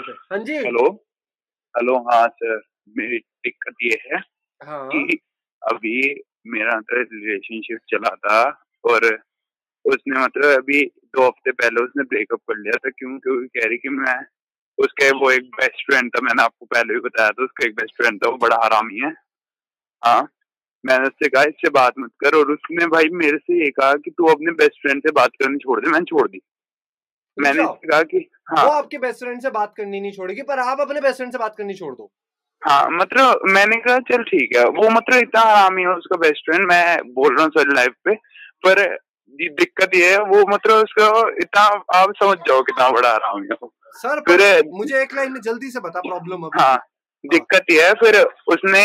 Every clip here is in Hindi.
कॉल पे हाँ जी। हेलो। हेलो हाँ सर। मेरी दिक्कत ये है हाँ। कि अभी मेरा मतलब रिलेशनशिप चला था और उसने मतलब अभी दो हफ़्ते पहले उसने ब्रेकअप कर लिया था। क्यों? क्योंकि कह रही कि मैं उसके वो एक बेस्ट फ्रेंड था। मैंने आपको पहले भी बताया था उसका एक बेस्ट फ्रेंड था वो बड़ा हरामी है। हाँ मैंने उससे कहा इससे बात मत कर। और उसने भाई मेरे से ये कहा कि तू अपने बेस्ट फ्रेंड से बात करनी छोड़ दे। मैंने छोड़ दी। मैंने अच्छा, इससे कहा कि हाँ। वो आपके बेस्ट फ्रेंड से बात करनी नहीं छोड़ेगी पर आप अपने बेस्ट फ्रेंड से बात करनी छोड़ दो। हाँ मतलब मैंने कहा चल ठीक है। वो मतलब इतना हरामी है उसका बेस्ट फ्रेंड मैं बोल रहा हूँ सर लाइफ पे पर दिक्कत ये है वो मतलब उसका इतना आप समझ जाओ कितना बड़ा हरामी है सर फिर मुझे एक लाइन में जल्दी से बता प्रॉब्लम हाँ दिक्कत ये है फिर उसने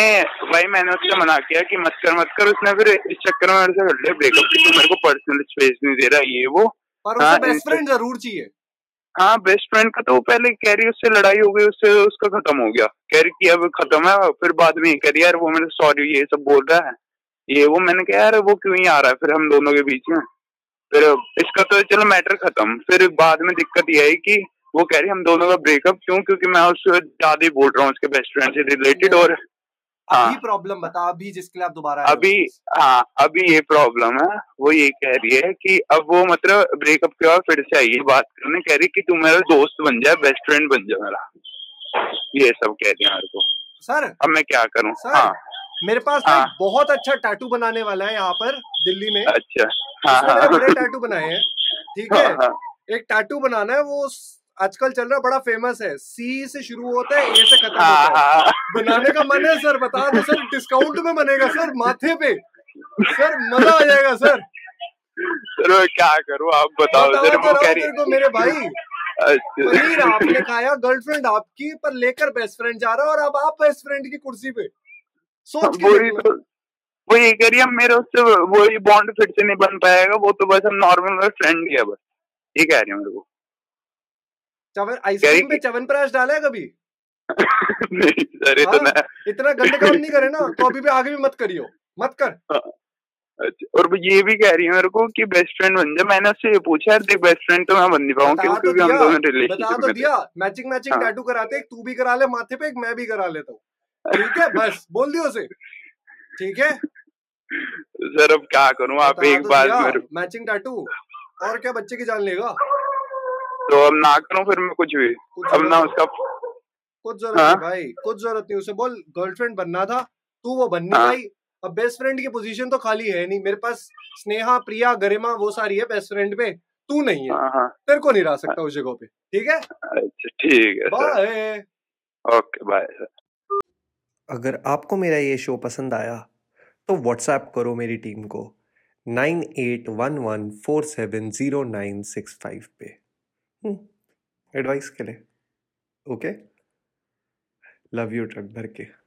भाई मैंने उससे मना किया कि मत कर मत कर उसने फिर इस चक्कर में मेरे से कर लिया ब्रेकअप कि तू मेरे को पर्सनल स्पेस नहीं दे रहा ये वो। पर हाँ, बेस्ट फ्रेंड ज़रूर चाहिए। हाँ बेस्ट फ्रेंड का तो वो पहले कह रही उससे लड़ाई हो गई उससे उसका खत्म हो गया। कह रही कि अब खत्म है फिर बाद में कह रही यार वो मेरे सॉरी ये सब बोल रहा है। ये वो मैंने कहा यार वो क्यों ही आ रहा है? फिर हम दोनों के बीच में। फिर इसका तो चलो मैटर खत्म। फिर बाद में दिक्कत ये आई कि वो कह रही हम दोनों का ब्रेकअप क्यों? क्योंकि मैं उससे ज़्यादा ही बोल रहा हूँ उसके बेस्ट फ्रेंड से रिलेटेड और। अभी प्रॉब्लम बता अभी जिसके लिए आप दोबारा अभी हाँ अभी ये प्रॉब्लम है वो ये कह रही है कि अब वो मतलब ब्रेकअप के बाद फिर से आई है बात करने कह रही कि तू मेरा दोस्त बन जाए बेस्ट फ्रेंड बन जाए मेरा। ये सब कह रही है मेरे को। सर अब मैं क्या करूँ? हाँ। मेरे पास हाँ। एक बहुत अच्छा टैटू बनाने वाला है यहाँ पर दिल्ली में। अच्छा। हाँ हाँ टैटू बनाए हैं ठीक हाँ, है? हाँ, एक टैटू बनाना है वो आजकल चल रहा बड़ा फ़ेमस है। सी से शुरू होता है ए से खत्म हाँ, होता है। हाँ, बनाने का मन है सर बता दो सर डिस्काउंट में बनेगा सर माथे पे। सर मज़ा आ जाएगा सर सर क्या करूँ आप बताओ सर वो कह रहा मेरे भाई। पनीर अच्छा आपने खाया गर्लफ्रेंड आपकी पर लेकर बेस्ट फ्रेंड जा रहा है और अब आप बेस्ट फ्रेंड की कुर्सी पे। सोच के वो ये कह रही है मेरे उससे वही बॉन्ड फिर से नहीं बन पाएगा वो तो बस हम नॉर्मल फ्रेंड ही है बस। ये कह रही है मेरे को। चवन आइसक्रीम पे चवन प्राश डाला है कभी? नहीं सर हाँ? इतना इतना गंदे काम नहीं करे ना तो अभी भी आगे भी मत करियो मत कर। अच्छा, और वो ये भी कह रही है मेरे को कि बेस्ट फ्रेंड बन जाए मैंने उससे ये पूछा यार देख बेस्ट फ्रेंड तो मैं बन नहीं पाऊँ क्यों तो क्योंकि हम दोनों रिलेशनशिप तो में थे। दिया मैचिंग मैचिंग हाँ। टैटू कराते एक तू भी करा ले माथे पे एक मैं भी करा लेता हूँ। ठीक है बस बोल दियो उसे। ठीक है? सर अब क्या करूँ आप एक तो बार मैचिंग टैटू और क्या बच्चे की जान लेगा? तो अब ना करूँ फिर मैं कुछ भी। कुछ अब ना ज़रूरत उसका कुछ ज़रूरत हाँ? भाई कुछ ज़रूरत नहीं। उसे बोल गर्लफ्रेंड बनना था तू वो बन नहीं हाँ। पाई। अब बेस्ट फ्रेंड की पोजीशन तो खाली है नहीं। मेरे पास स्नेहा प्रिया गरिमा वो सारी है बेस्ट फ्रेंड पे तू नहीं है। हाँ हाँ। तेरे को नहीं रह सकता उस जगह पे। ठीक है? अच्छा ठीक है बाय ओके बाय सर अगर आपको मेरा ये शो पसंद आया तो व्हाट्सएप करो मेरी टीम को। Nine eight one one four seven zero nine six five पे। एडवाइस के लिए। ओके लव यू ट्रक भर के।